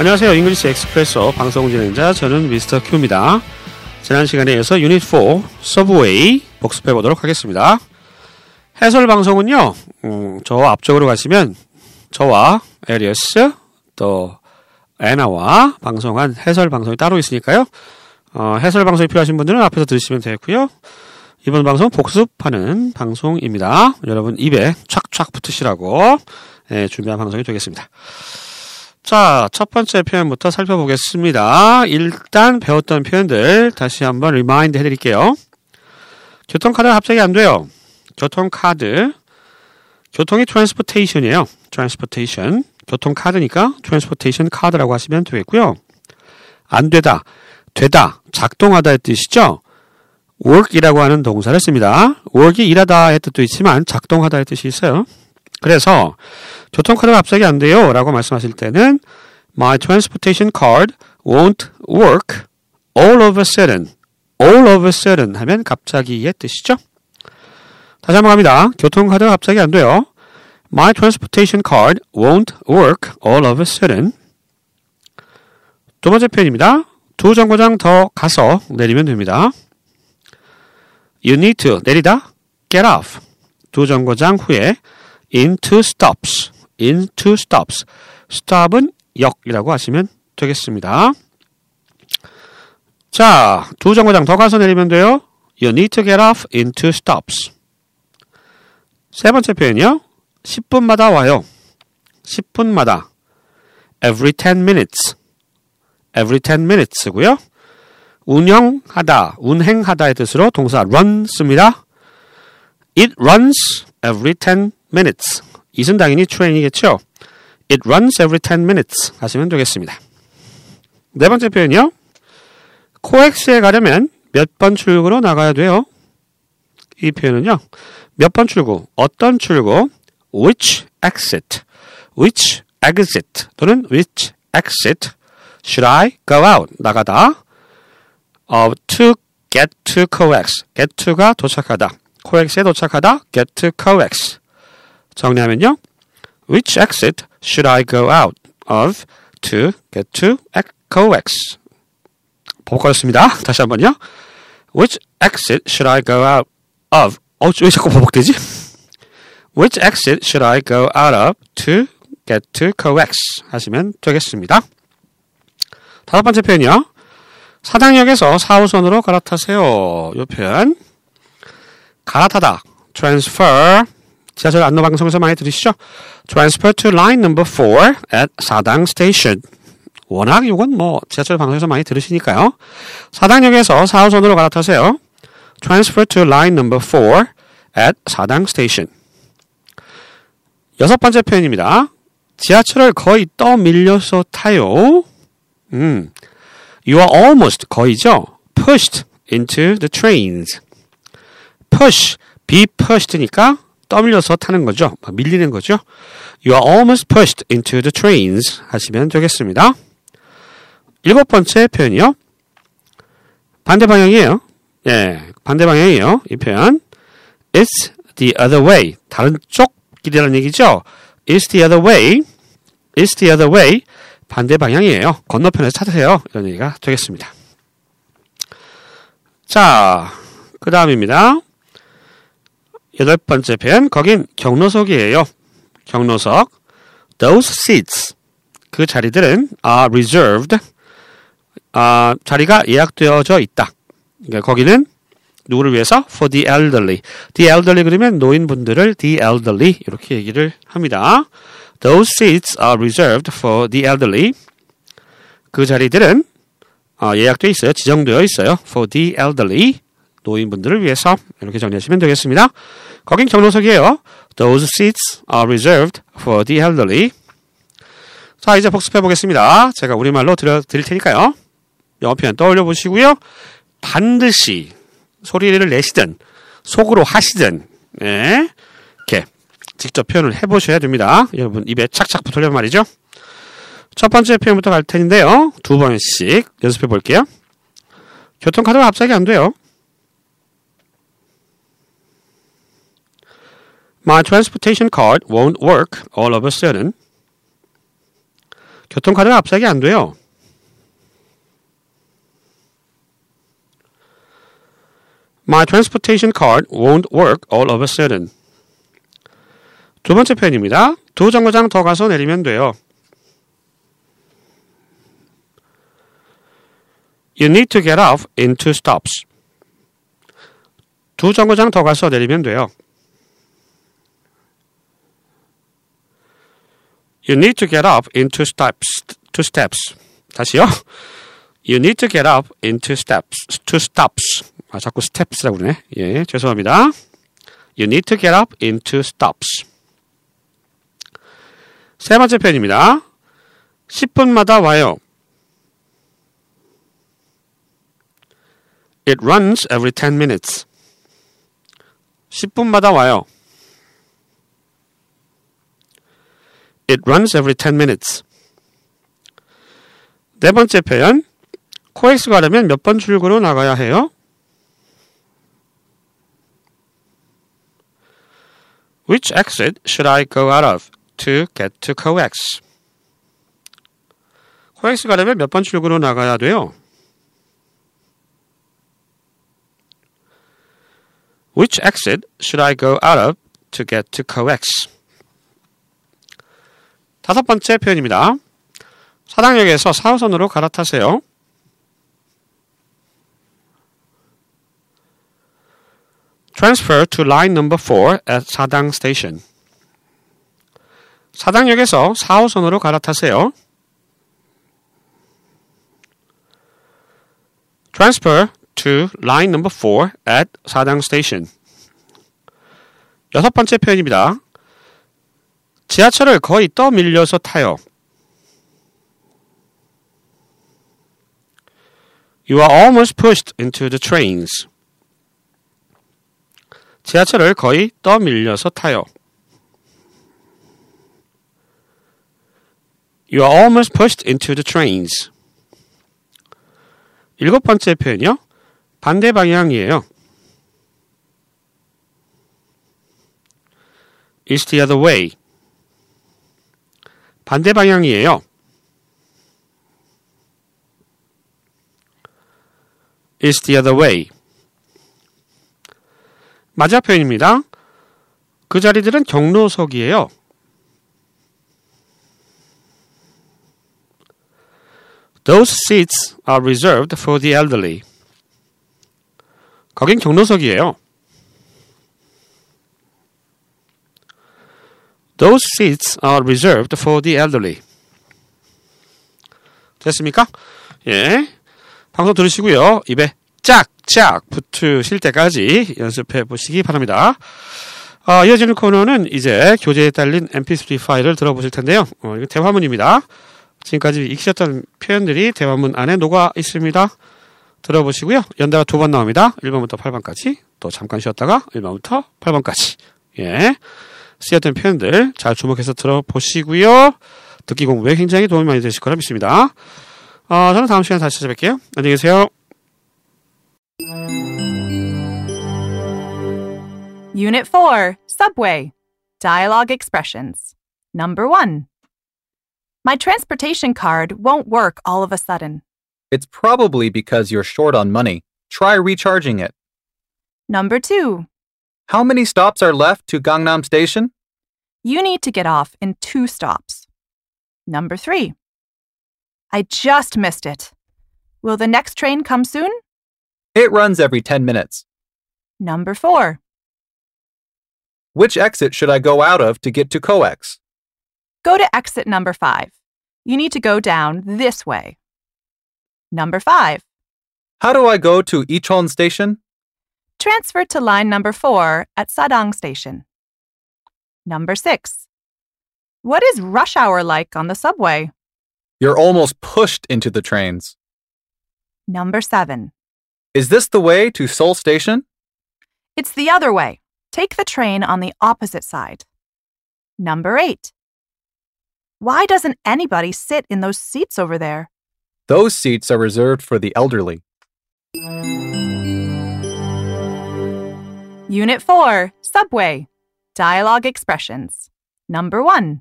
안녕하세요. English Espresso 방송 진행자 저는 Mr. Q입니다. 지난 시간에 이어서 유닛 4 subway 복습해 보도록 하겠습니다. 해설 방송은요. 음, 저 앞쪽으로 가시면 저와 에리어스 또 애나와 방송한 해설 방송이 따로 있으니까요. 어, 해설 방송이 필요하신 분들은 앞에서 들으시면 되고요. 이번 방송 복습하는 방송입니다. 여러분 입에 촥촥 붙으시라고 예, 준비한 방송이 되겠습니다. 자, 첫 번째 표현부터 살펴보겠습니다. 일단 배웠던 표현들 다시 한번 remind 해드릴게요. 교통카드가 갑자기 안 돼요. 교통카드. 교통이 transportation이에요. transportation. 교통카드니까 transportation card라고 하시면 되겠고요. 안 되다, 되다, 작동하다의 뜻이죠. work이라고 하는 동사를 씁니다. work이 일하다의 뜻도 있지만 작동하다의 뜻이 있어요. 그래서 교통카드가 갑자기 안 돼요 라고 말씀하실 때는 My transportation card won't work all of a sudden. all of a sudden 하면 갑자기의 뜻이죠. 다시 한번 갑니다. 교통카드가 갑자기 안 돼요. My transportation card won't work all of a sudden. 두 번째 표현입니다. 두 정거장 더 가서 내리면 됩니다. You need to 내리다 get off. 두 정거장 후에 in two stops. in two stops. stop은 역이라고 하시면 되겠습니다. 자, 두 정거장 더 가서 내리면 돼요. You need to get off in two stops. 세 번째 표현이요. 10분마다 와요. 10분마다. every 10 minutes. every 10 minutes고요. 운영하다, 운행하다의 뜻으로 동사 run 씁니다. It runs every 10 minutes. 이은 당연히 train이겠죠. It runs every 10 minutes 하시면 되겠습니다. 네 번째 표현이요. 코엑스에 가려면 몇 번 출구로 나가야 돼요? 이 표현은요. 몇 번 출구, 어떤 출구, which exit, which exit 또는 which exit should I go out 나가다 어, to get to coex get to가 도착하다 coex에 도착하다 get to coex 정리하면요 which exit should I go out of to get to coex 버벅거렸습니다 다시 한번요 which exit should I go out of 어, 왜 자꾸 버벅대지? Which exit should I go out of to get to coex 하시면 되겠습니다. 다섯 번째 표현이요. 사당역에서 4호선으로 갈아타세요. 이 표현. 갈아타다. transfer. 지하철 안내 방송에서 많이 들으시죠? transfer to line number 4 at 사당 station. 워낙 이건 뭐 지하철 방송에서 많이 들으시니까요. 사당역에서 4호선으로 갈아타세요. transfer to line number 4 at 사당 station. 여섯 번째 표현입니다. 지하철을 거의 떠밀려서 타요. 음, you are almost 거의죠. pushed into the trains. push, be pushed니까 떠밀려서 타는 거죠. 밀리는 거죠. You are almost pushed into the trains 하시면 되겠습니다. 일곱 번째 표현이요. 반대 방향이에요. 예, 반대 방향이에요. 이 표현. It's the other way. 다른 쪽 길이라는 얘기죠. It's the other way. It's the other way. 반대 방향이에요. 건너편에서 찾으세요. 이런 얘기가 되겠습니다. 자, 그 다음입니다. 여덟 번째 표현. 거긴 경로석이에요. 경로석. Those seats. 그 자리들은 are reserved. 아, 자리가 예약되어져 있다. 그러니까 거기는 누구를 위해서? For the elderly. The elderly 그러면 노인분들을 the elderly 이렇게 얘기를 합니다. Those seats are reserved for the elderly. 그 자리들은 어, 예약되어 있어요. 지정되어 있어요. For the elderly. 노인분들을 위해서 이렇게 정리하시면 되겠습니다. 거긴 경로석이에요. Those seats are reserved for the elderly. 자, 이제 복습해 보겠습니다. 제가 우리말로 드려, 드릴 테니까요. 영어 표현 떠올려 보시고요. 반드시 소리를 내시든 속으로 하시든 예, 이렇게 직접 표현을 해보셔야 됩니다. 여러분 입에 착착 붙으려면 말이죠. 첫 번째 표현부터 갈 텐데요. 두 번씩 연습해 볼게요. 교통카드가 갑자기 안 돼요. My transportation card won't work all of a sudden. 교통카드가 앞서기 안 돼요. My transportation card won't work all of a sudden. 두 번째 표현입니다. 두 정거장 더 가서 내리면 돼요. You need to get off in two stops. 두 정거장 더 가서 내리면 돼요. You need to get up in two steps. Two steps. 다시요. You need to get up in two steps. Two stops. 아, 자꾸 steps라고 그러네. 예, 죄송합니다. You need to get up in two stops. 세 번째 표현입니다. 10분마다 와요. It runs every 10 minutes. 10분마다 와요. It runs every 10 minutes. 네 번째 표현. 코엑스 가려면 몇 번 출구로 나가야 해요? Which exit should I go out of to get to coex? 코엑스 가려면 몇 번 출구로 나가야 돼요? Which exit should I go out of to get to coex? 다섯 번째 표현입니다. 사당역에서 4호선으로 갈아타세요. Transfer to line number 4 at 사당 station. 사당역에서 4호선으로 갈아타세요. Transfer to line number 4 at 사당 station. 여섯 번째 표현입니다. 지하철을 거의 떠밀려서 타요. You are almost pushed into the trains. 지하철을 거의 떠밀려서 타요. You are almost pushed into the trains. 일곱 번째 표현이요. 반대 방향이에요. It's the other way. 반대 방향이에요. It's the other way. 맞아 표현입니다. 그 자리들은 경로석이에요. Those seats are reserved for the elderly. 거긴 경로석이에요. Those seats are reserved for the elderly. 됐습니까? 예. 방송 들으시고요. 입에 짝짝 붙으실 때까지 연습해 보시기 바랍니다. 어, 이어지는 코너는 이제 교재에 딸린 mp3 파일을 들어보실 텐데요. 어, 이거 대화문입니다. 지금까지 익히셨던 표현들이 대화문 안에 녹아 있습니다. 들어보시고요. 연달아 두 번 나옵니다. 1번부터 8번까지. 또 잠깐 쉬었다가 1번부터 8번까지. 예. 쓰였던 표현들 잘 주목해서 들어보시고요. 듣기 공부에 굉장히 도움이 많이 되실 거라 믿습니다. 어, 저는 다음 시간에 다시 찾아뵐게요. 안녕히 계세요. Unit 4 Subway Dialogue Expressions. Number 1. My transportation card won't work all of a sudden. It's probably because you're short on money. Try recharging it. Number 2. How many stops are left to Gangnam Station? You need to get off in two stops. Number 3. I just missed it. Will the next train come soon? It runs every 10 minutes. Number 4. Which exit should I go out of to get to COEX? Go to exit number 5. You need to go down this way. Number 5. How do I go to Ichon Station? Transfer to line number 4 at Sadang Station. Number 6. What is rush hour like on the subway? You're almost pushed into the trains. Number 7. Is this the way to Seoul Station? It's the other way. Take the train on the opposite side. Number 8. Why doesn't anybody sit in those seats over there? Those seats are reserved for the elderly. Unit 4 Subway Dialogue Expressions. Number 1.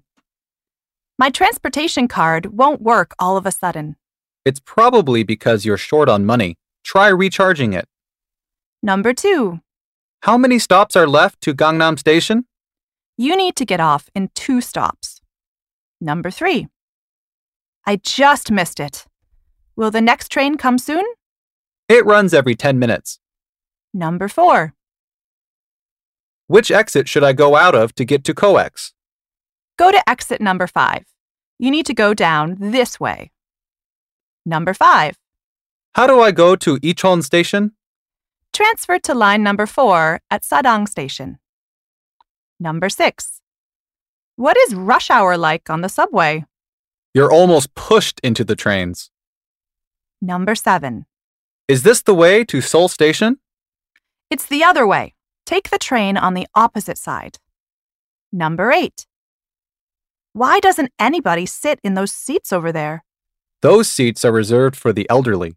My transportation card won't work all of a sudden. It's probably because you're short on money. Try recharging it. Number two, How many stops are left to Gangnam Station? you need to get off in two stops. Number three, I just missed it. Will the next train come soon? It runs every 10 minutes. Number four, Which exit should I go out of to get to COEX? go to exit number five. You need to go down this way. Number five, How do I go to Ichon Station? transfer to line number four at Sadang Station. Number six, what is rush hour like on the subway? You're almost pushed into the trains. Number seven, Is this the way to Seoul Station? It's the other way. Take the train on the opposite side. Number eight. Why doesn't anybody sit in those seats over there? Those seats are reserved for the elderly.